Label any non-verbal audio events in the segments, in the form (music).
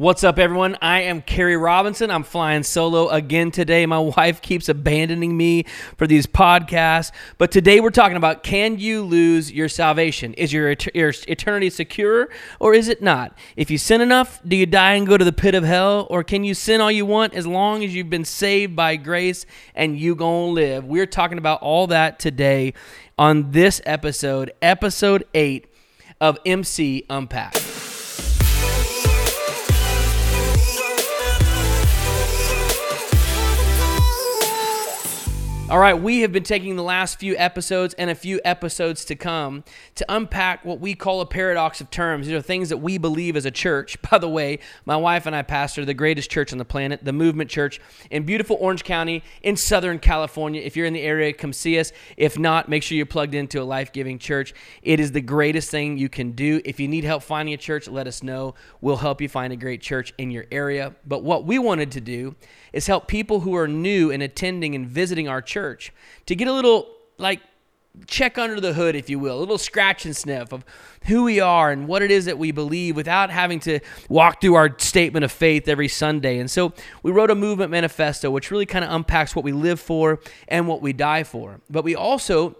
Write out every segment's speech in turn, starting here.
What's up, everyone? I am Carey Robinson. I'm flying solo again today. My (laughs) wife keeps abandoning me for these podcasts. But today we're talking about can you lose your salvation? Is your, your eternity secure or is it not? If you sin enough, do you die and go to the pit of hell? Or can you sin all you want as long as you've been saved by grace and you gonna live? We're talking about all that today on this episode, episode 8 of MC Unpack. All right, we have been taking the last few episodes and a few episodes to come to unpack what we call a paradox of terms. These are things that we believe as a church. (laughs) By the way, my wife and I pastor the greatest church on the planet, the Movement Church, in beautiful Orange County in Southern California. If you're in the area, come see us. If not, make sure you're plugged into a life giving church. It is the greatest thing you can do. If you need help finding a church, let us know. We'll help you find a great church in your area. But what we wanted to do is help people who are new and attending and visiting our church to get a little like check under the hood, if you will, a little scratch and sniff of who we are and what it is that we believe without having to walk through our statement of faith every Sunday. And so we wrote a movement manifesto, which really kind of unpacks what we live for and what we die for. But we also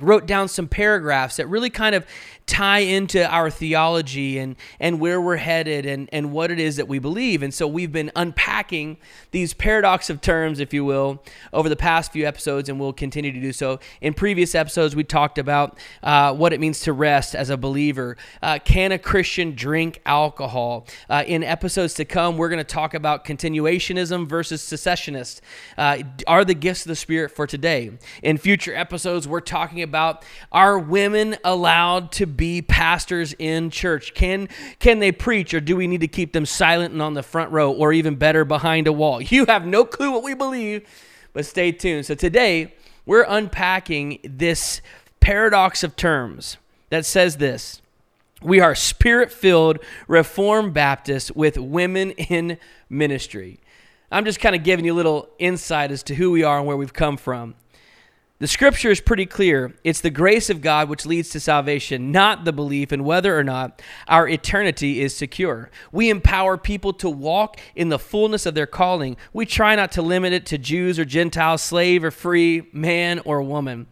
wrote down some paragraphs that really kind of tie into our theology and, and where we're headed and, and what it is that we believe. And so we've been unpacking these paradox of terms, if you will, over the past few episodes, and we'll continue to do so. In previous episodes, we talked about uh, what it means to rest as a believer. Uh, can a Christian drink alcohol? Uh, in episodes to come, we're going to talk about continuationism versus cessationist. Uh, are the gifts of the Spirit for today? In future episodes, we're talking about are women allowed to be pastors in church? Can can they preach or do we need to keep them silent and on the front row or even better behind a wall? (laughs) You have no clue what we believe, but stay tuned. So today we're unpacking this paradox of terms that says this. We are spirit-filled Reformed Baptists with women in ministry. I'm just kind of giving you a little insight as to who we are and where we've come from. The scripture is pretty clear. It's the grace of God which leads to salvation, not the belief in whether or not our eternity is secure. We empower people to walk in the fullness of their calling. We try not to limit it to Jews or Gentiles, slave or free, man or woman.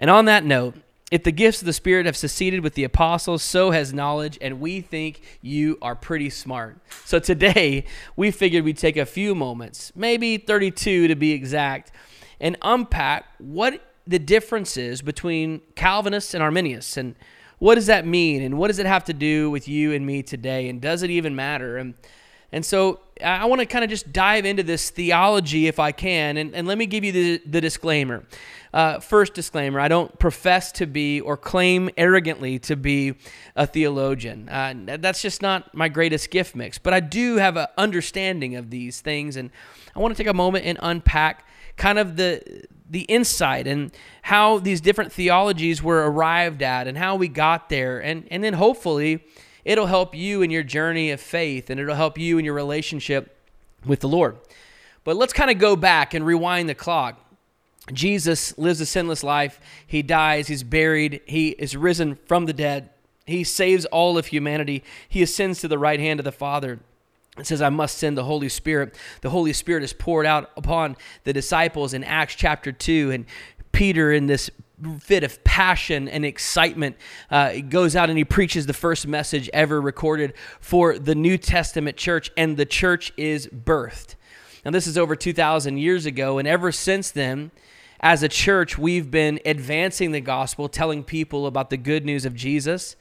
And on that note, if the gifts of the Spirit have succeeded with the apostles, so has knowledge, and we think you are pretty smart. So today, we figured we'd take a few moments, maybe 32 to be exact and unpack what the difference is between Calvinists and Arminius and what does that mean and what does it have to do with you and me today and does it even matter and and so I want to kind of just dive into this theology if I can. And, and let me give you the, the disclaimer. Uh, first disclaimer I don't profess to be or claim arrogantly to be a theologian. Uh, that's just not my greatest gift mix. But I do have an understanding of these things. And I want to take a moment and unpack kind of the the insight and how these different theologies were arrived at and how we got there and and then hopefully it'll help you in your journey of faith and it'll help you in your relationship with the Lord. But let's kind of go back and rewind the clock. Jesus lives a sinless life. He dies, he's buried, he is risen from the dead. He saves all of humanity. He ascends to the right hand of the Father. It says, I must send the Holy Spirit. The Holy Spirit is poured out upon the disciples in Acts chapter 2. And Peter, in this fit of passion and excitement, uh, goes out and he preaches the first message ever recorded for the New Testament church, and the church is birthed. Now, this is over 2,000 years ago, and ever since then, as a church, we've been advancing the gospel, telling people about the good news of Jesus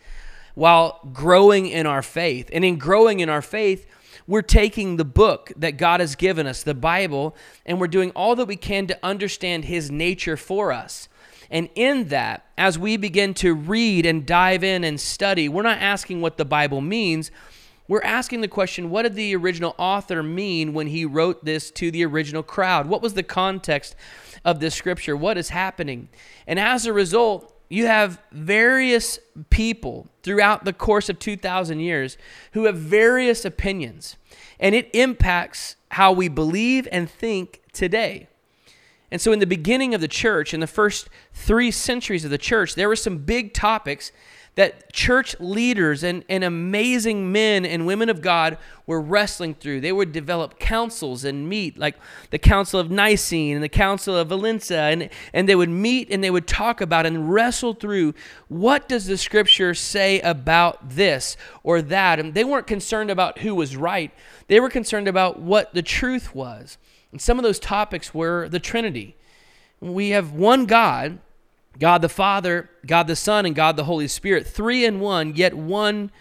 while growing in our faith. And in growing in our faith, we're taking the book that God has given us, the Bible, and we're doing all that we can to understand His nature for us. And in that, as we begin to read and dive in and study, we're not asking what the Bible means. We're asking the question what did the original author mean when he wrote this to the original crowd? What was the context of this scripture? What is happening? And as a result, you have various people throughout the course of 2,000 years who have various opinions, and it impacts how we believe and think today. And so, in the beginning of the church, in the first three centuries of the church, there were some big topics that church leaders and, and amazing men and women of God were wrestling through. They would develop councils and meet, like the Council of Nicene and the Council of Valencia, and, and they would meet and they would talk about and wrestle through what does the scripture say about this or that. And they weren't concerned about who was right, they were concerned about what the truth was. And some of those topics were the Trinity. We have one God God the Father, God the Son, and God the Holy Spirit, three in one, yet one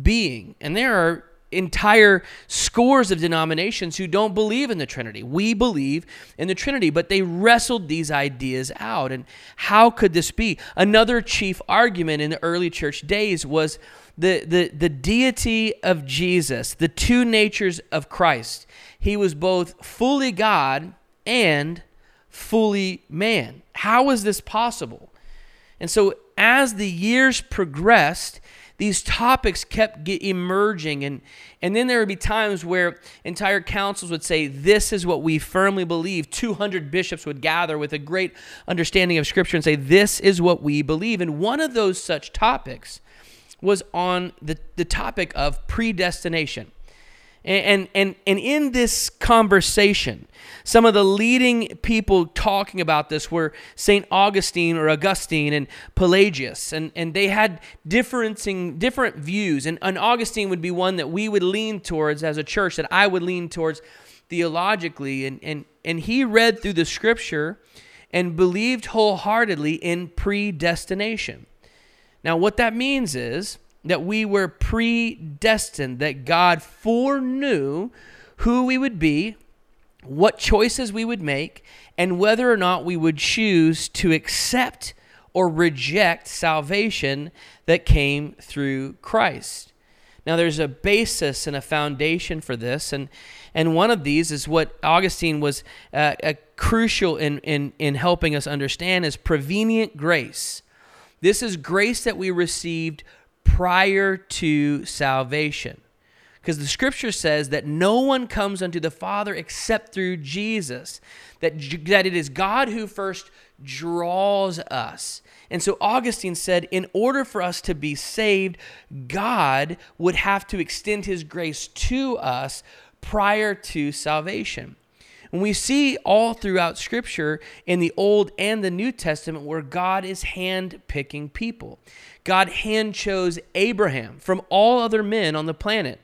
being. And there are entire scores of denominations who don't believe in the Trinity. We believe in the Trinity, but they wrestled these ideas out. And how could this be? Another chief argument in the early church days was the, the, the deity of Jesus, the two natures of Christ. He was both fully God and fully man. How is this possible? And so, as the years progressed, these topics kept emerging and and then there would be times where entire councils would say this is what we firmly believe 200 bishops would gather with a great understanding of scripture and say this is what we believe and one of those such topics was on the, the topic of predestination and, and, and in this conversation, some of the leading people talking about this were St. Augustine or Augustine and Pelagius. And, and they had differencing, different views. And, and Augustine would be one that we would lean towards as a church, that I would lean towards theologically. And, and, and he read through the scripture and believed wholeheartedly in predestination. Now, what that means is that we were predestined, that God foreknew who we would be, what choices we would make, and whether or not we would choose to accept or reject salvation that came through Christ. Now, there's a basis and a foundation for this, and, and one of these is what Augustine was uh, crucial in, in, in helping us understand is prevenient grace. This is grace that we received prior to salvation. Because the scripture says that no one comes unto the Father except through Jesus, that, that it is God who first draws us. And so Augustine said, in order for us to be saved, God would have to extend his grace to us prior to salvation. We see all throughout Scripture in the Old and the New Testament where God is hand picking people. God hand chose Abraham from all other men on the planet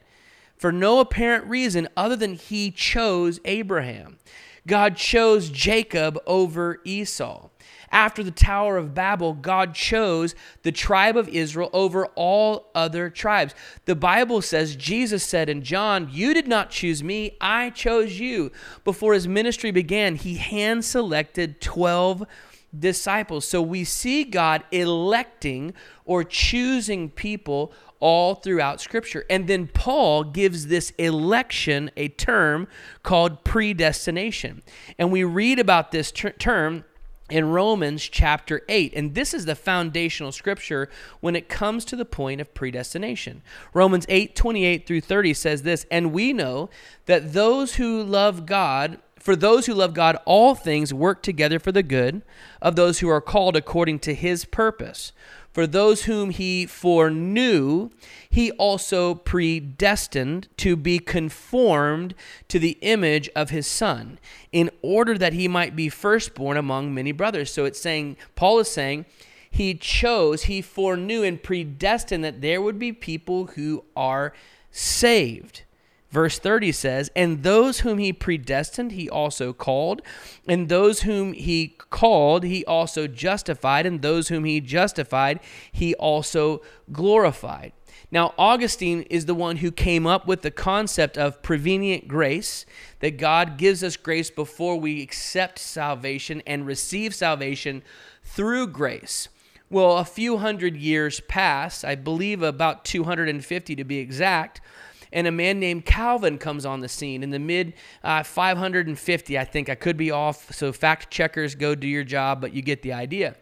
for no apparent reason other than he chose Abraham. God chose Jacob over Esau. After the Tower of Babel, God chose the tribe of Israel over all other tribes. The Bible says, Jesus said in John, You did not choose me, I chose you. Before his ministry began, he hand selected 12 disciples. So we see God electing or choosing people all throughout Scripture. And then Paul gives this election a term called predestination. And we read about this ter- term in Romans chapter 8. And this is the foundational scripture when it comes to the point of predestination. Romans 8 28 through 30 says this, and we know that those who love God, for those who love God, all things work together for the good of those who are called according to his purpose. For those whom he foreknew, he also predestined to be conformed to the image of his son, in order that he might be firstborn among many brothers. So it's saying, Paul is saying, he chose, he foreknew and predestined that there would be people who are saved. Verse 30 says, And those whom he predestined, he also called. And those whom he called, he also justified. And those whom he justified, he also glorified. Now, Augustine is the one who came up with the concept of prevenient grace, that God gives us grace before we accept salvation and receive salvation through grace. Well, a few hundred years pass, I believe about 250 to be exact and a man named Calvin comes on the scene in the mid uh, 550, I think. I could be off, so fact checkers, go do your job, but you get the idea.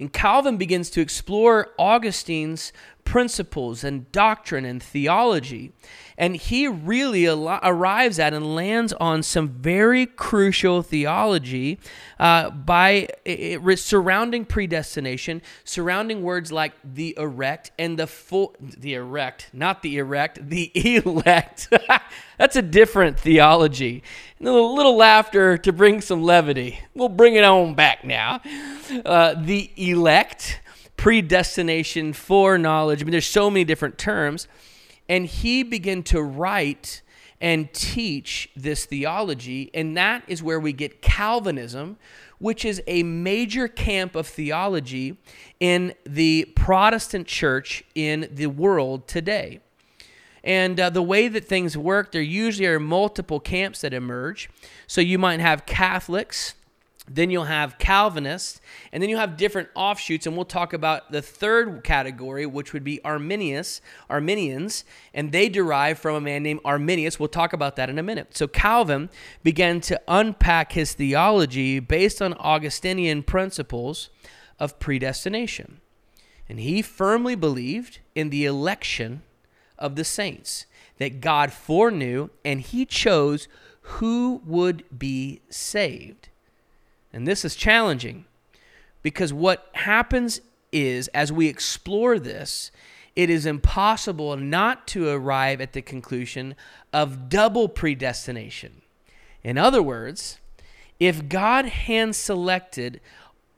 And Calvin begins to explore Augustine's principles and doctrine and theology. And he really al- arrives at and lands on some very crucial theology uh, by it, it, surrounding predestination, surrounding words like the erect and the full, the erect, not the erect, the (laughs) elect. (laughs) That's a different theology. And a little, laughter to bring some levity. We'll bring it on back now. Uh, the elect, predestination, foreknowledge. I mean, there's so many different terms. And he began to write and teach this theology. And that is where we get Calvinism, which is a major camp of theology in the Protestant church in the world today. And uh, the way that things work, there usually are multiple camps that emerge. So you might have Catholics, then you'll have Calvinists, and then you'll have different offshoots, and we'll talk about the third category, which would be Arminius, Arminians, and they derive from a man named Arminius. We'll talk about that in a minute. So Calvin began to unpack his theology based on Augustinian principles of predestination. And he firmly believed in the election of the saints, that God foreknew, and he chose who would be saved. And this is challenging because what happens is, as we explore this, it is impossible not to arrive at the conclusion of double predestination. In other words, if God hand selected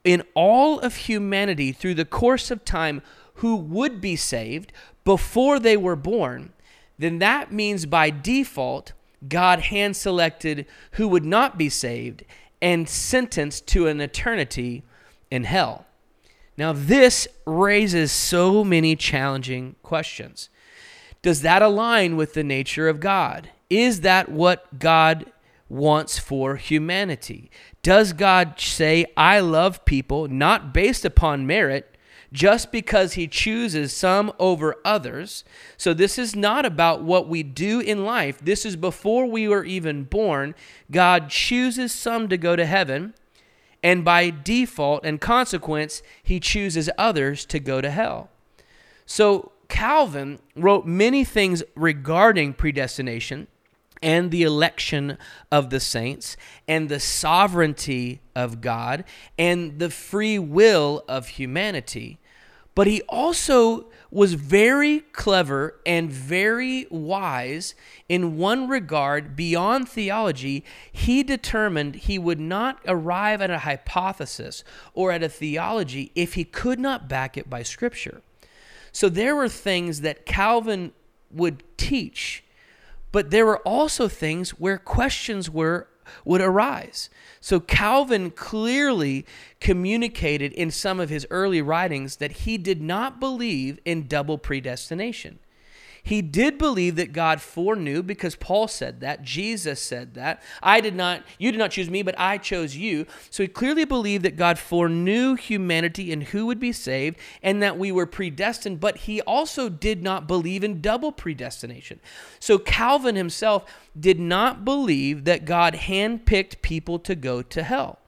in all of humanity through the course of time who would be saved before they were born, then that means by default, God hand selected who would not be saved and sentenced to an eternity in hell. Now, this raises so many challenging questions. Does that align with the nature of God? Is that what God wants for humanity? Does God say, I love people not based upon merit, just because he chooses some over others. So, this is not about what we do in life. This is before we were even born. God chooses some to go to heaven, and by default and consequence, he chooses others to go to hell. So, Calvin wrote many things regarding predestination and the election of the saints and the sovereignty of God and the free will of humanity. But he also was very clever and very wise in one regard beyond theology. He determined he would not arrive at a hypothesis or at a theology if he could not back it by Scripture. So there were things that Calvin would teach but there were also things where questions were would arise. So Calvin clearly communicated in some of his early writings that he did not believe in double predestination. He did believe that God foreknew because Paul said that, Jesus said that. I did not, you did not choose me, but I chose you. So he clearly believed that God foreknew humanity and who would be saved and that we were predestined, but he also did not believe in double predestination. So Calvin himself did not believe that God handpicked people to go to hell.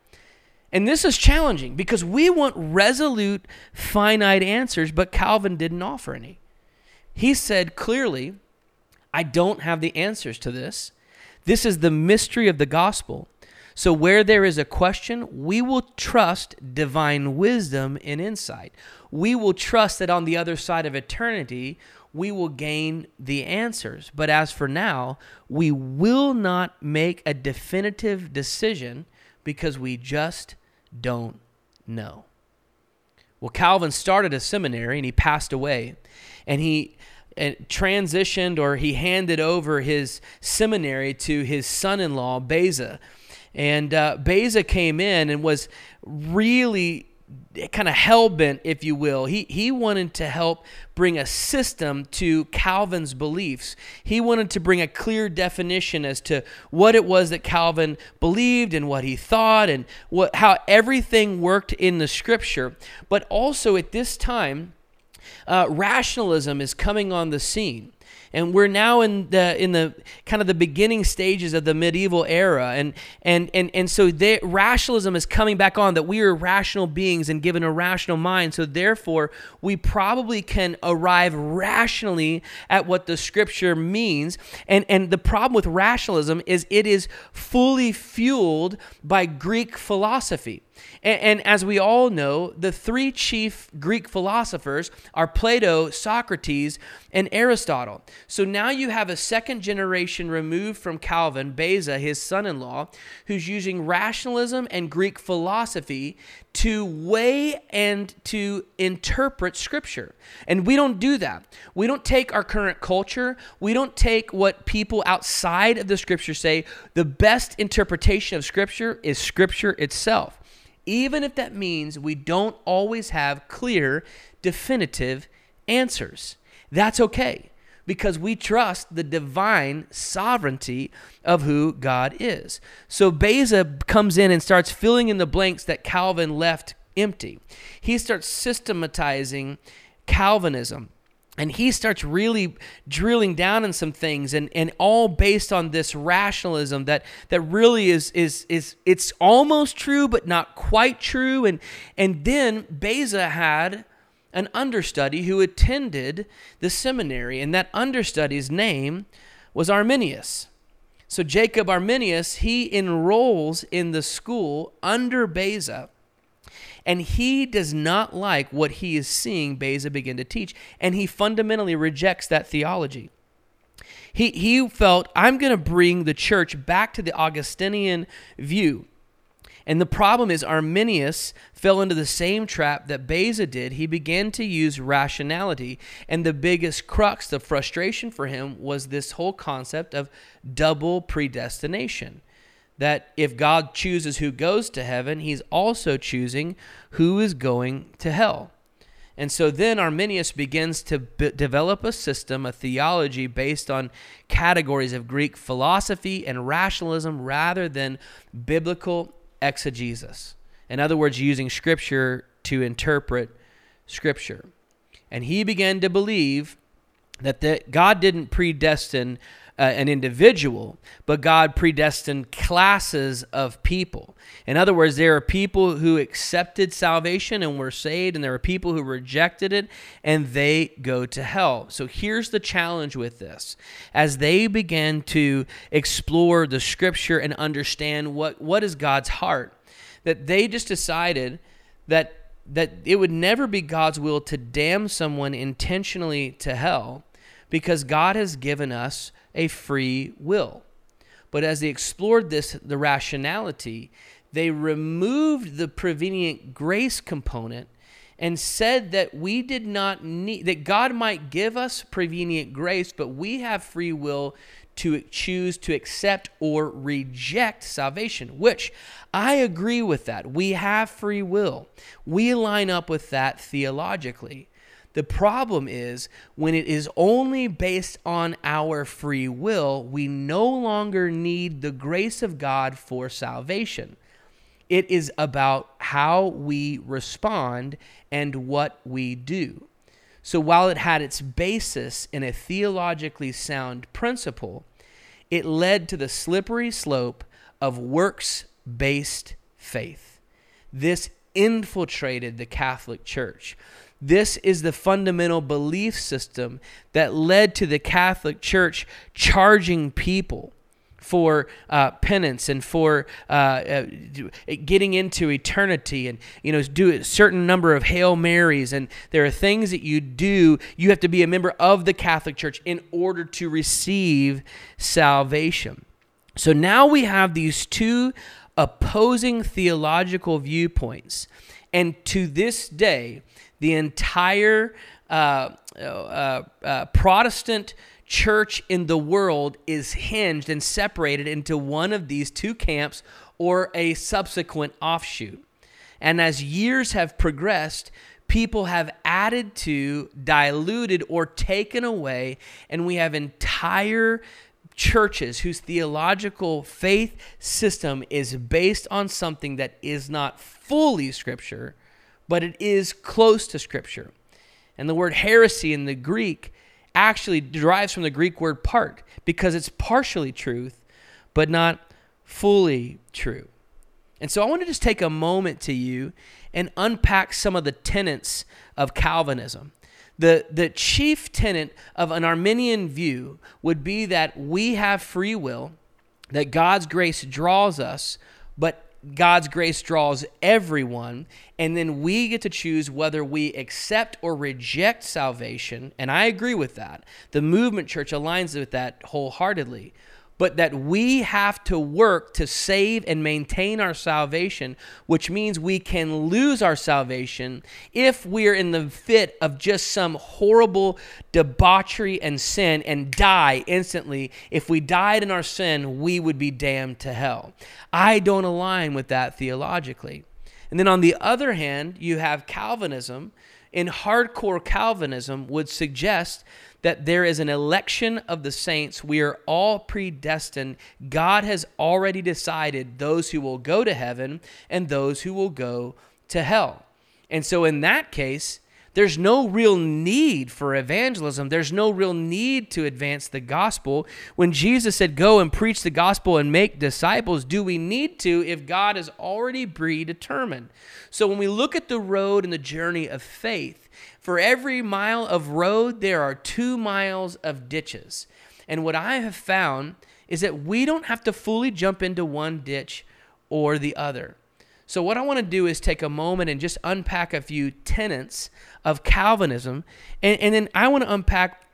And this is challenging because we want resolute, finite answers, but Calvin didn't offer any. He said clearly, I don't have the answers to this. This is the mystery of the gospel. So, where there is a question, we will trust divine wisdom and insight. We will trust that on the other side of eternity, we will gain the answers. But as for now, we will not make a definitive decision because we just don't know. Well, Calvin started a seminary and he passed away. And he transitioned or he handed over his seminary to his son in law, Beza. And uh, Beza came in and was really kind of hell bent, if you will. He, he wanted to help bring a system to Calvin's beliefs. He wanted to bring a clear definition as to what it was that Calvin believed and what he thought and what, how everything worked in the scripture. But also at this time, uh, rationalism is coming on the scene. and we're now in the in the kind of the beginning stages of the medieval era. And and and and so they, rationalism is coming back on that we are rational beings and given a rational mind. So therefore we probably can arrive rationally at what the scripture means. And and the problem with rationalism is it is fully fueled by greek philosophy and, and, as we all know, the three chief Greek philosophers are Plato, Socrates, and Aristotle. So now you have a second generation removed from Calvin, Beza, his son in law, who's using rationalism and Greek philosophy to weigh and to interpret Scripture. And we don't do that. We don't take our current culture, we don't take what people outside of the Scripture say. The best interpretation of Scripture is Scripture itself even if that means we don't always have clear, definitive answers. That's okay because we trust the divine sovereignty of who God is. So Beza comes in and starts filling in the blanks that Calvin left empty. He starts systematizing Calvinism and he starts really drilling down in some things and, and all based on this rationalism that that really is is is it's almost true but not quite true. And and then Beza had an understudy who attended the seminary and that understudy's name was Arminius. So Jacob Arminius he enrolls in the school under Beza and he does not like what he is seeing Beza begin to teach. And he fundamentally rejects that theology. He, he felt, I'm going to bring the church back to the Augustinian view. And the problem is, Arminius fell into the same trap that Beza did. He began to use rationality. And the biggest crux, the frustration for him, was this whole concept of double predestination that if God chooses who goes to heaven, he's also choosing who is going to hell. And so then Arminius begins to b- develop a system, a theology based on categories of Greek philosophy and rationalism rather than biblical exegesis. In other words, using scripture to interpret scripture. And he began to believe that the, God didn't predestine uh, an individual, but God predestined classes of people. In other words, there are people who accepted salvation and were saved, and there are people who rejected it and they go to hell. So here's the challenge with this. As they began to explore the scripture and understand what, what is God's heart, that they just decided that that it would never be God's will to damn someone intentionally to hell because God has given us a free will. But as they explored this, the rationality, they removed the prevenient grace component and said that we did not need, that God might give us prevenient grace, but we have free will to choose to accept or reject salvation, which I agree with that. We have free will. We line up with that theologically. The problem is when it is only based on our free will, we no longer need the grace of God for salvation. It is about how we respond and what we do. So while it had its basis in a theologically sound principle, it led to the slippery slope of works based faith. This infiltrated the Catholic Church. This is the fundamental belief system that led to the Catholic Church charging people for uh, penance and for uh, uh, getting into eternity and you know do a certain number of hail marys. And there are things that you do you have to be a member of the catholic church in order to receive salvation. So now we have these two opposing theological viewpoints. And to this day the entire uh, uh, uh, Protestant church in the world is hinged and separated into one of these two camps or a subsequent offshoot. And as years have progressed, people have added to, diluted, or taken away, and we have entire churches whose theological faith system is based on something that is not fully scripture but it is close to Scripture. And the word heresy in the Greek actually derives from the Greek word part because it's partially truth, but not fully true. And so I want to just take a moment to you and unpack some of the tenets of Calvinism. The, the chief tenet of an Arminian view would be that we have free will, that God's grace draws us, but God's grace draws everyone, and then we get to choose whether we accept or reject salvation. And I agree with that. The movement church aligns with that wholeheartedly but that we have to work to save and maintain our salvation, which means we can lose our salvation if we're in the fit of just some horrible debauchery and sin and die instantly. If we died in our sin, we would be damned to hell. I don't align with that theologically. And then on the other hand, you have Calvinism. In hardcore Calvinism, would suggest that there is an election of the saints. We are all predestined. God has already decided those who will go to heaven and those who will go to hell. And so, in that case, there's no real need for evangelism. There's no real need to advance the gospel. When Jesus said, Go and preach the gospel and make disciples, do we need to if God is already predetermined? So when we look at the road and the journey of faith, for every mile of road, there are two miles of ditches. And what I have found is that we don't have to fully jump into one ditch or the other. So, what I want to do is take a moment and just unpack a few tenets of Calvinism. And, and then I want to unpack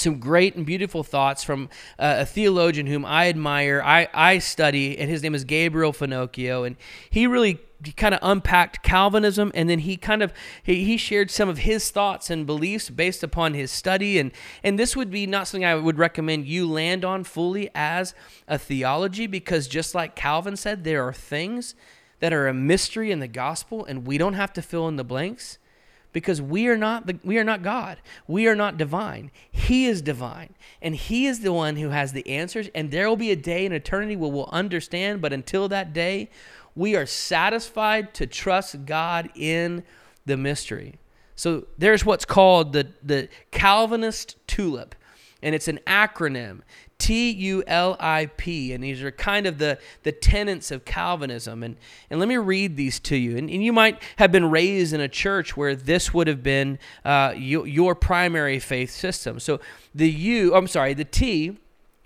some great and beautiful thoughts from uh, a theologian whom I admire, I, I study, and his name is Gabriel Finocchio. And he really kind of unpacked Calvinism and then he kind of he, he shared some of his thoughts and beliefs based upon his study and and this would be not something I would recommend you land on fully as a theology because just like Calvin said there are things that are a mystery in the gospel and we don't have to fill in the blanks because we are not the, we are not God. We are not divine. He is divine, and He is the one who has the answers. And there will be a day in eternity where we'll understand. But until that day, we are satisfied to trust God in the mystery. So there's what's called the, the Calvinist tulip, and it's an acronym T U L I P. And these are kind of the, the tenets of Calvinism. And, and let me read these to you. And, and you might have been raised in a church where this would have been uh, your, your primary faith system. So the U, I'm sorry, the T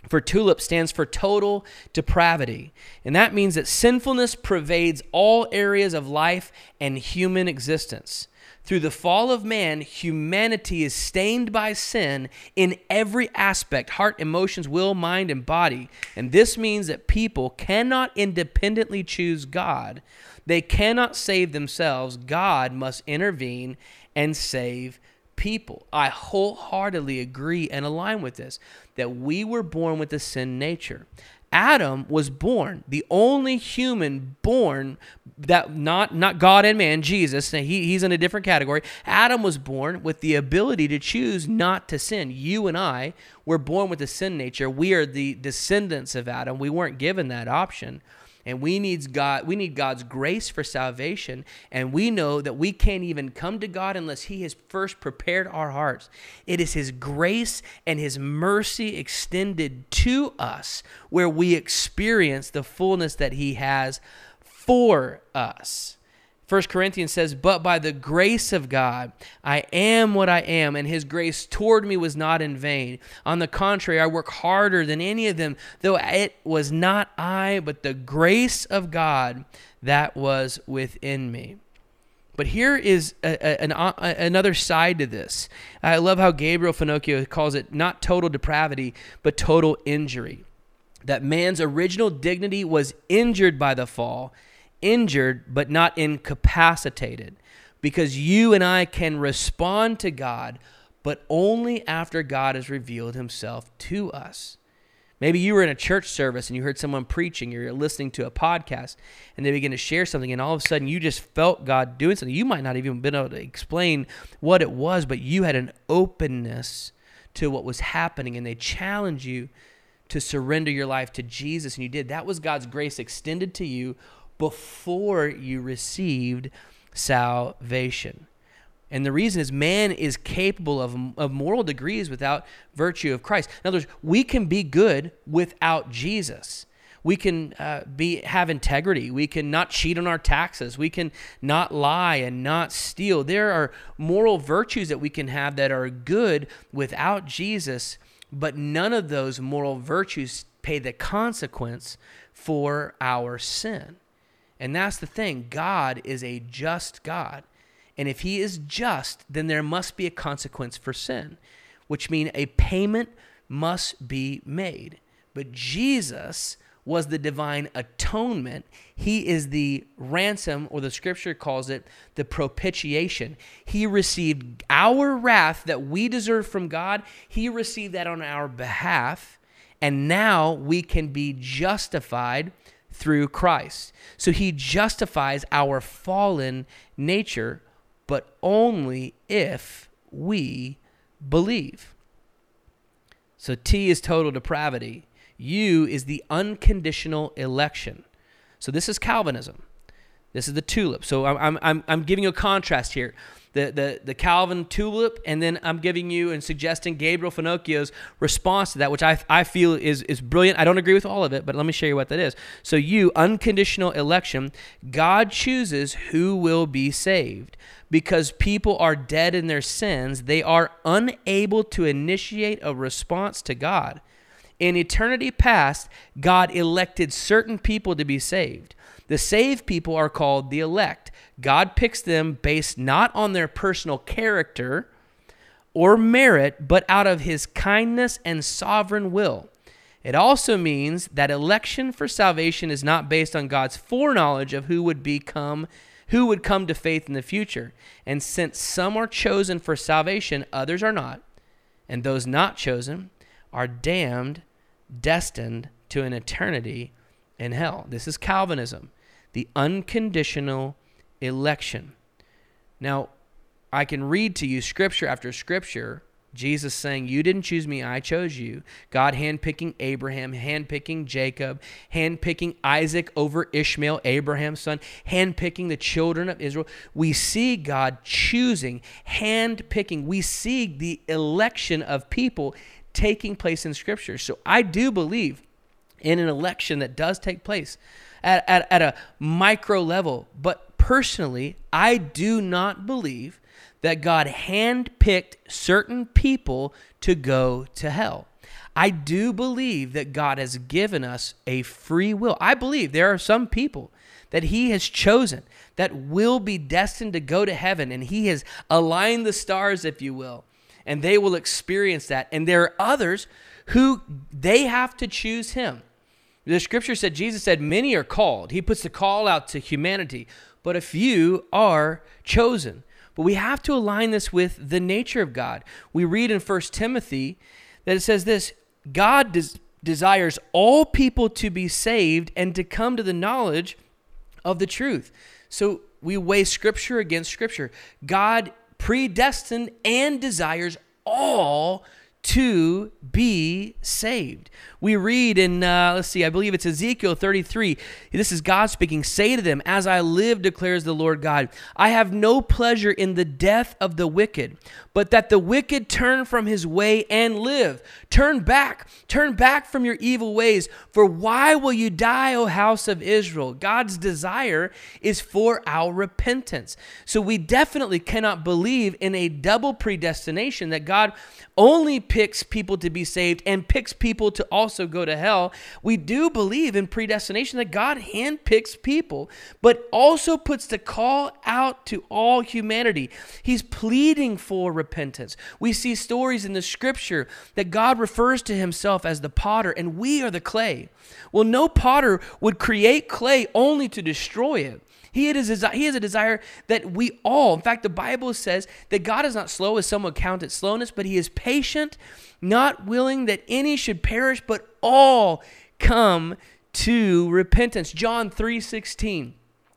for tulip stands for total depravity. And that means that sinfulness pervades all areas of life and human existence. Through the fall of man, humanity is stained by sin in every aspect heart, emotions, will, mind, and body. And this means that people cannot independently choose God, they cannot save themselves. God must intervene and save people. I wholeheartedly agree and align with this that we were born with a sin nature. Adam was born, the only human born that not not God and man, Jesus. He, he's in a different category. Adam was born with the ability to choose not to sin. You and I were born with a sin nature. We are the descendants of Adam. We weren't given that option and we needs God we need God's grace for salvation. And we know that we can't even come to God unless he has first prepared our hearts. It is his grace and his mercy extended to us where we experience the fullness that he has for us 1 Corinthians says, But by the grace of God, I am what I am, and his grace toward me was not in vain. On the contrary, I work harder than any of them, though it was not I, but the grace of God that was within me. But here is a, a, an, uh, a, another side to this. I love how Gabriel Finocchio calls it not total depravity, but total injury. That man's original dignity was injured by the fall injured but not incapacitated because you and I can respond to God, but only after God has revealed himself to us. Maybe you were in a church service and you heard someone preaching, or you're listening to a podcast, and they begin to share something, and all of a sudden you just felt God doing something. You might not even been able to explain what it was, but you had an openness to what was happening, and they challenge you to surrender your life to Jesus, and you did. That was God's grace extended to you before you received salvation. And the reason is man is capable of, of moral degrees without virtue of Christ. In other words, we can be good without Jesus. We can uh, be have integrity. We can not cheat on our taxes. We can not lie and not steal. There are moral virtues that we can have that are good without Jesus, but none of those moral virtues pay the consequence for our sin. And that's the thing. God is a just God. And if he is just, then there must be a consequence for sin, which means a payment must be made. But Jesus was the divine atonement. He is the ransom, or the scripture calls it the propitiation. He received our wrath that we deserve from God, He received that on our behalf. And now we can be justified through Christ. So He justifies our fallen nature, but only if we believe. So T is total depravity. U is the unconditional election. So this is Calvinism. This is the tulip. So I'm, I'm, I'm giving you a contrast here. The, the, the Calvin tulip, and then I'm giving you and suggesting Gabriel Finocchio's response to that, which I, I feel is, is brilliant. I don't agree with all of it, but let me show you what that is. So, you, unconditional election, God chooses who will be saved. Because people are dead in their sins, they are unable to initiate a response to God. In eternity past, God elected certain people to be saved. The saved people are called the elect. God picks them based not on their personal character or merit, but out of his kindness and sovereign will. It also means that election for salvation is not based on God's foreknowledge of who would become who would come to faith in the future. And since some are chosen for salvation, others are not, and those not chosen are damned destined to an eternity in hell. This is Calvinism, the unconditional election. Now, I can read to you scripture after scripture Jesus saying, You didn't choose me, I chose you. God handpicking Abraham, handpicking Jacob, handpicking Isaac over Ishmael, Abraham's son, handpicking the children of Israel. We see God choosing, handpicking. We see the election of people taking place in Scripture. So I do believe in an election that does take place at, at, at a micro level. But personally, I do not believe that God handpicked certain people to go to hell. I do believe that God has given us a free will. I believe there are some people that He has chosen that will be destined to go to heaven, and He has aligned the stars, if you will, and they will experience that. And there are others who they have to choose him. The scripture said, Jesus said, Many are called. He puts the call out to humanity, but a few are chosen. But we have to align this with the nature of God. We read in 1 Timothy that it says this God des- desires all people to be saved and to come to the knowledge of the truth. So we weigh scripture against scripture. God predestined and desires all to be saved. We read in, uh, let's see, I believe it's Ezekiel 33. This is God speaking. Say to them, As I live, declares the Lord God, I have no pleasure in the death of the wicked, but that the wicked turn from his way and live. Turn back, turn back from your evil ways. For why will you die, O house of Israel? God's desire is for our repentance. So we definitely cannot believe in a double predestination that God only picks people to be saved and picks people to also go to hell. We do believe in predestination that God handpicks people, but also puts the call out to all humanity. He's pleading for repentance. We see stories in the scripture that God refers to himself as the potter and we are the clay. Well, no potter would create clay only to destroy it. He has, he has a desire that we all, in fact, the Bible says that God is not slow as some would count it slowness, but he is patient, not willing that any should perish, but all come to repentance. John 3 16.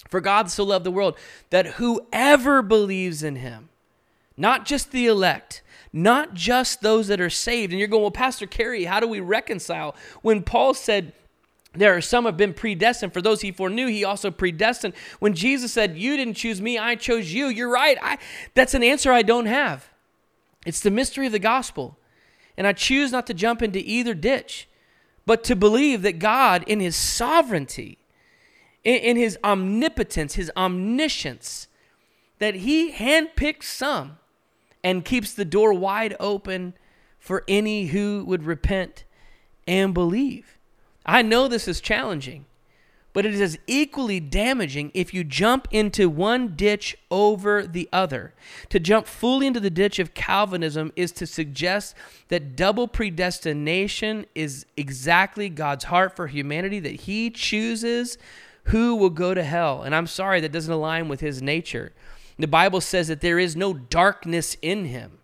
For God so loved the world that whoever believes in him, not just the elect, not just those that are saved. And you're going, well, Pastor Carey, how do we reconcile when Paul said, there are some have been predestined. For those he foreknew, he also predestined. When Jesus said, You didn't choose me, I chose you, you're right. I, that's an answer I don't have. It's the mystery of the gospel. And I choose not to jump into either ditch, but to believe that God, in his sovereignty, in, in his omnipotence, his omniscience, that he handpicks some and keeps the door wide open for any who would repent and believe. I know this is challenging, but it is equally damaging if you jump into one ditch over the other. To jump fully into the ditch of Calvinism is to suggest that double predestination is exactly God's heart for humanity, that He chooses who will go to hell. And I'm sorry, that doesn't align with His nature. The Bible says that there is no darkness in Him.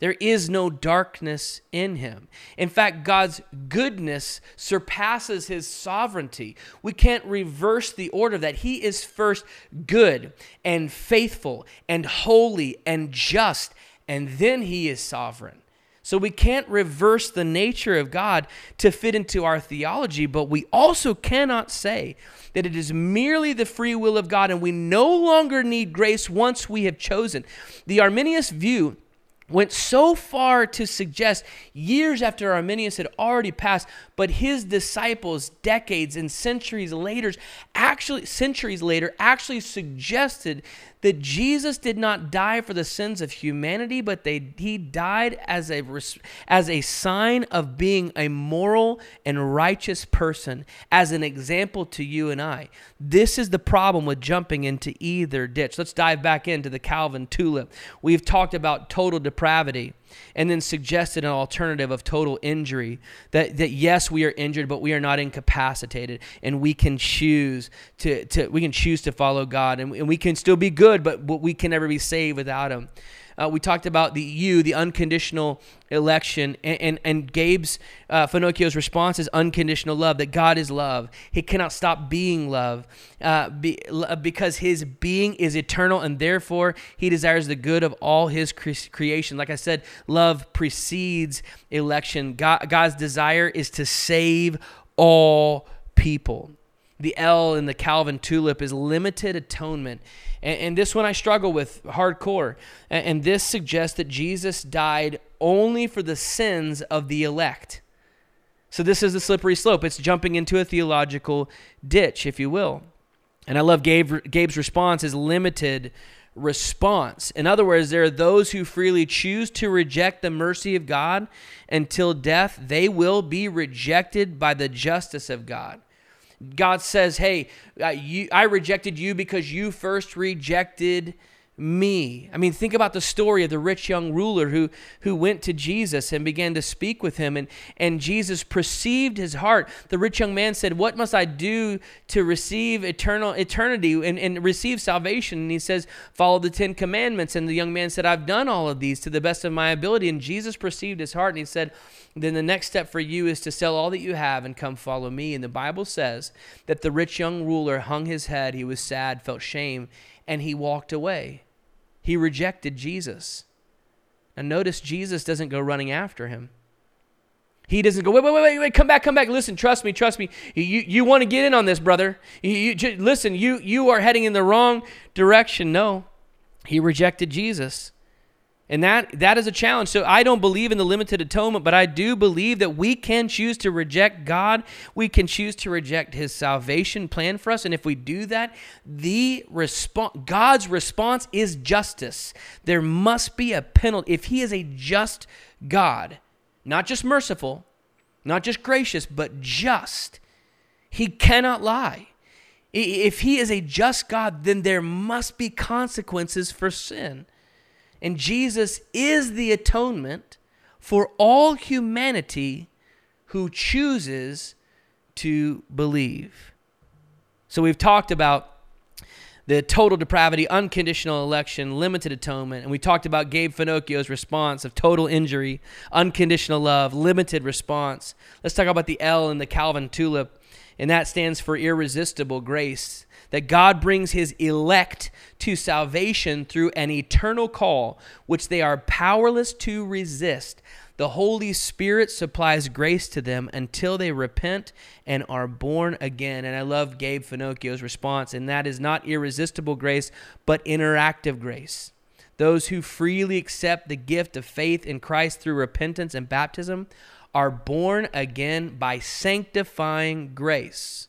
There is no darkness in him. In fact, God's goodness surpasses his sovereignty. We can't reverse the order that he is first good and faithful and holy and just, and then he is sovereign. So we can't reverse the nature of God to fit into our theology, but we also cannot say that it is merely the free will of God and we no longer need grace once we have chosen. The Arminian view went so far to suggest years after Arminius had already passed, but his disciples decades and centuries later actually centuries later actually suggested that Jesus did not die for the sins of humanity, but they, he died as a, as a sign of being a moral and righteous person, as an example to you and I. This is the problem with jumping into either ditch. Let's dive back into the Calvin tulip. We've talked about total depravity and then suggested an alternative of total injury that, that yes we are injured but we are not incapacitated and we can choose to, to we can choose to follow god and, and we can still be good but we can never be saved without him uh, we talked about the you, the unconditional election, and, and, and Gabe's uh, Finocchio's response is unconditional love, that God is love. He cannot stop being love uh, be, because his being is eternal, and therefore he desires the good of all his cre- creation. Like I said, love precedes election. God, God's desire is to save all people. The L in the Calvin tulip is limited atonement. And, and this one I struggle with hardcore. And, and this suggests that Jesus died only for the sins of the elect. So this is the slippery slope. It's jumping into a theological ditch, if you will. And I love Gabe, Gabe's response is limited response. In other words, there are those who freely choose to reject the mercy of God until death. They will be rejected by the justice of God. God says, "Hey, you, I rejected you because you first rejected me." I mean, think about the story of the rich young ruler who who went to Jesus and began to speak with him, and and Jesus perceived his heart. The rich young man said, "What must I do to receive eternal eternity and, and receive salvation?" And he says, "Follow the Ten Commandments." And the young man said, "I've done all of these to the best of my ability." And Jesus perceived his heart, and he said then the next step for you is to sell all that you have and come follow me. And the Bible says that the rich young ruler hung his head, he was sad, felt shame, and he walked away. He rejected Jesus. And notice Jesus doesn't go running after him. He doesn't go, wait, wait, wait, wait, wait, come back, come back. Listen, trust me, trust me. You, you want to get in on this, brother. You, you, listen, you, you are heading in the wrong direction. No, he rejected Jesus. And that that is a challenge. So I don't believe in the limited atonement, but I do believe that we can choose to reject God. We can choose to reject his salvation plan for us, and if we do that, the response God's response is justice. There must be a penalty. If he is a just God, not just merciful, not just gracious, but just, he cannot lie. If he is a just God, then there must be consequences for sin. And Jesus is the atonement for all humanity who chooses to believe. So we've talked about the total depravity, unconditional election, limited atonement, and we talked about Gabe Finocchio's response of total injury, unconditional love, limited response. Let's talk about the L in the Calvin tulip, and that stands for irresistible grace that God brings his elect to salvation through an eternal call, which they are powerless to resist. The Holy Spirit supplies grace to them until they repent and are born again. And I love Gabe Finocchio's response, and that is not irresistible grace, but interactive grace. Those who freely accept the gift of faith in Christ through repentance and baptism are born again by sanctifying grace.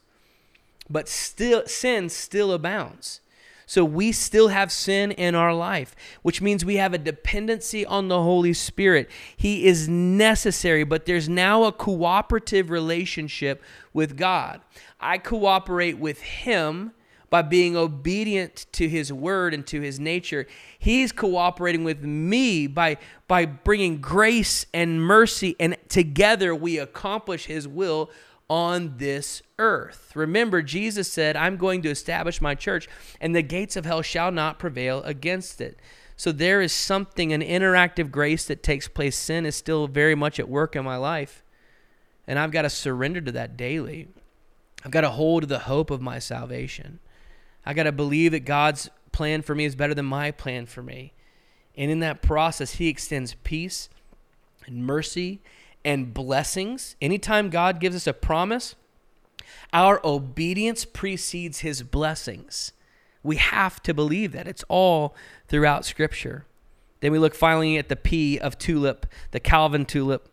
But still sin still abounds. So we still have sin in our life, which means we have a dependency on the Holy Spirit. He is necessary, but there's now a cooperative relationship with God. I cooperate with Him by being obedient to his word and to his nature he's cooperating with me by by bringing grace and mercy and together we accomplish his will on this earth. Remember, Jesus said, I'm going to establish my church, and the gates of hell shall not prevail against it. So there is something, an interactive grace that takes place. Sin is still very much at work in my life. And I've got to surrender to that daily. I've got to hold to the hope of my salvation. I got to believe that God's plan for me is better than my plan for me. And in that process, He extends peace and mercy and blessings. Anytime God gives us a promise, our obedience precedes his blessings. We have to believe that. It's all throughout Scripture. Then we look finally at the P of tulip, the Calvin tulip,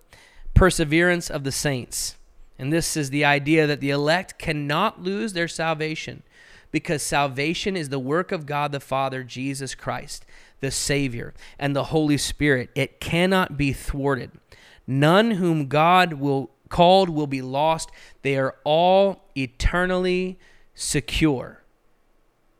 perseverance of the saints. And this is the idea that the elect cannot lose their salvation because salvation is the work of God the Father, Jesus Christ, the Savior, and the Holy Spirit. It cannot be thwarted. None whom God will called will be lost. They are all eternally secure.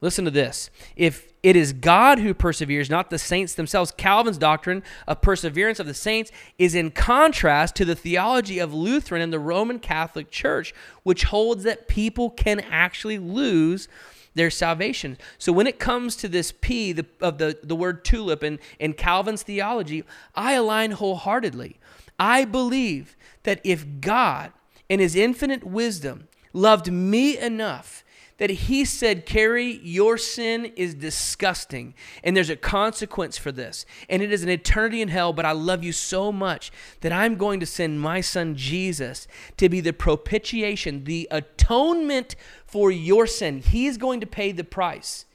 Listen to this. If it is God who perseveres, not the saints themselves, Calvin's doctrine of perseverance of the saints is in contrast to the theology of Lutheran and the Roman Catholic Church, which holds that people can actually lose their salvation. So when it comes to this P the, of the, the word tulip in, in Calvin's theology, I align wholeheartedly. I believe that if God, in his infinite wisdom, loved me enough that he said, Carey, your sin is disgusting, and there's a consequence for this, and it is an eternity in hell, but I love you so much that I'm going to send my son Jesus to be the propitiation, the atonement for your sin. He is going to pay the price.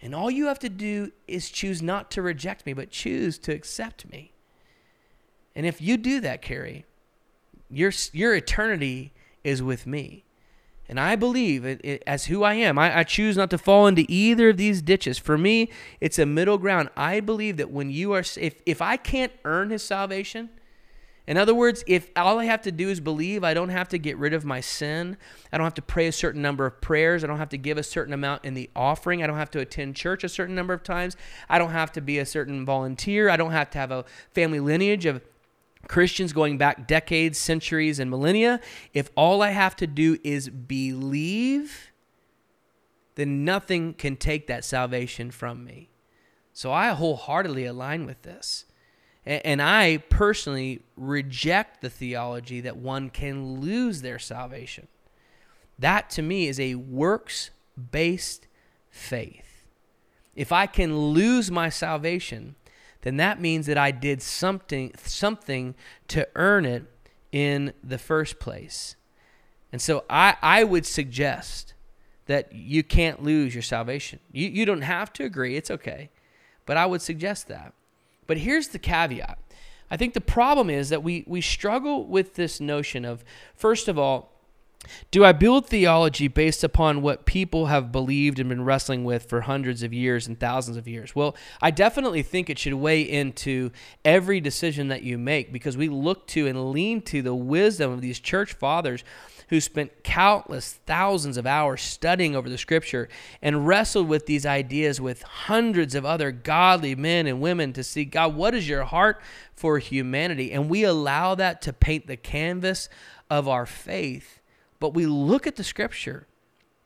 And all you have to do is choose not to reject me, but choose to accept me. And if you do that, Carey, your, your eternity is with me. And I believe it, it, as who I am. I, I choose not to fall into either of these ditches. For me, it's a middle ground. I believe that when you are, if, if I can't earn his salvation, in other words, if all I have to do is believe, I don't have to get rid of my sin. I don't have to pray a certain number of prayers. I don't have to give a certain amount in the offering. I don't have to attend church a certain number of times. I don't have to be a certain volunteer. I don't have to have a family lineage of Christians going back decades, centuries, and millennia, if all I have to do is believe, then nothing can take that salvation from me. So I wholeheartedly align with this. And I personally reject the theology that one can lose their salvation. That to me is a works based faith. If I can lose my salvation, then that means that I did something something to earn it in the first place. And so I, I would suggest that you can't lose your salvation. You, you don't have to agree, it's okay. But I would suggest that. But here's the caveat. I think the problem is that we, we struggle with this notion of, first of all, do I build theology based upon what people have believed and been wrestling with for hundreds of years and thousands of years? Well, I definitely think it should weigh into every decision that you make because we look to and lean to the wisdom of these church fathers who spent countless thousands of hours studying over the scripture and wrestled with these ideas with hundreds of other godly men and women to see God, what is your heart for humanity? And we allow that to paint the canvas of our faith but we look at the scripture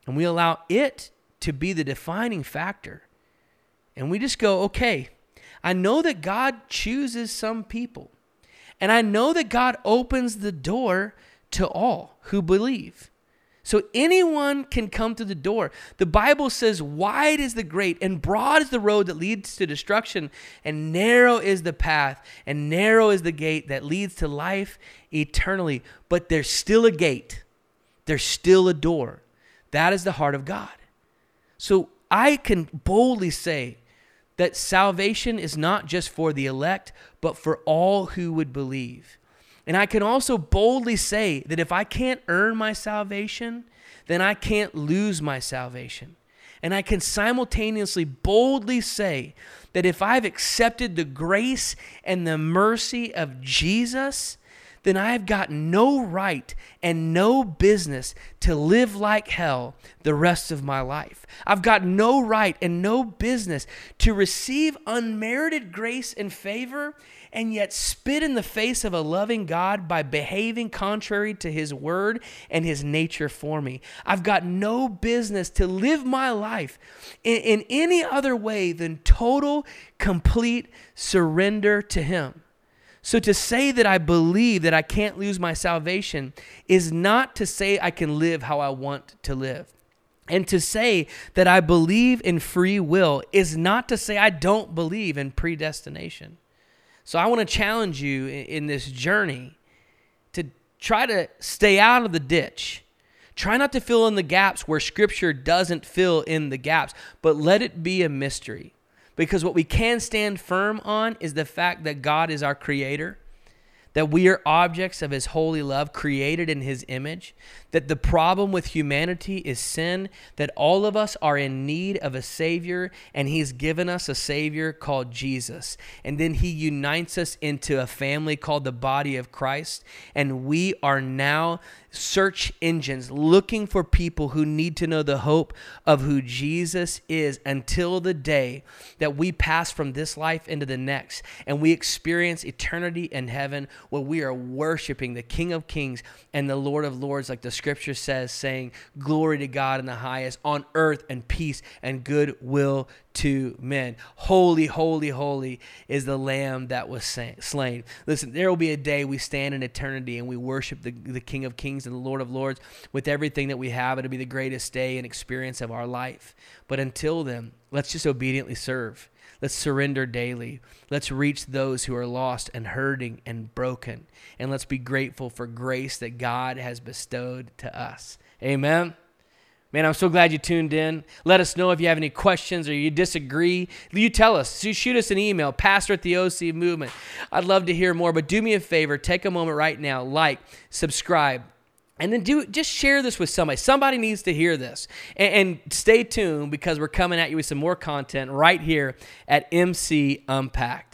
and we allow it to be the defining factor. And we just go, okay, I know that God chooses some people. And I know that God opens the door to all who believe. So anyone can come through the door. The Bible says, Wide is the gate, and broad is the road that leads to destruction, and narrow is the path, and narrow is the gate that leads to life eternally. But there's still a gate, there's still a door. That is the heart of God. So I can boldly say that salvation is not just for the elect, but for all who would believe. And I can also boldly say that if I can't earn my salvation, then I can't lose my salvation. And I can simultaneously boldly say that if I've accepted the grace and the mercy of Jesus, then I've got no right and no business to live like hell the rest of my life. I've got no right and no business to receive unmerited grace and favor and yet spit in the face of a loving God by behaving contrary to his word and his nature for me. I've got no business to live my life in, in any other way than total, complete surrender to him. So to say that I believe that I can't lose my salvation is not to say I can live how I want to live. And to say that I believe in free will is not to say I don't believe in predestination. So I want to challenge you in, this journey to try to stay out of the ditch. Try not to fill in the gaps where scripture doesn't fill in the gaps, but let it be a mystery. Because what we can stand firm on is the fact that God is our creator, that we are objects of his holy love, created in his image, that the problem with humanity is sin, that all of us are in need of a Savior, and he's given us a Savior called Jesus. And then he unites us into a family called the body of Christ, and we are now search engines looking for people who need to know the hope of who Jesus is until the day that we pass from this life into the next and we experience eternity in heaven where we are worshiping the King of Kings and the Lord of Lords, like the scripture says, saying, Glory to God in the highest, on earth and peace and goodwill to men. Holy, holy, holy is the Lamb that was slain. Listen, there will be a day we stand in eternity and we worship the, the King of Kings and the Lord of Lords with everything that we have. It'll be the greatest day and experience of our life. But until then, let's just obediently serve. Let's surrender daily. Let's reach those who are lost and hurting and broken. And let's be grateful for grace that God has bestowed to us. Amen. Man, I'm so glad you tuned in. Let us know if you have any questions or you disagree. You tell us. Shoot us an email, pastor at the OC Movement. I'd love to hear more, but do me a favor. Take a moment right now, like, subscribe, and then do just share this with somebody. Somebody needs to hear this. And, and, stay tuned because we're coming at you with some more content right here at MC Unpacked.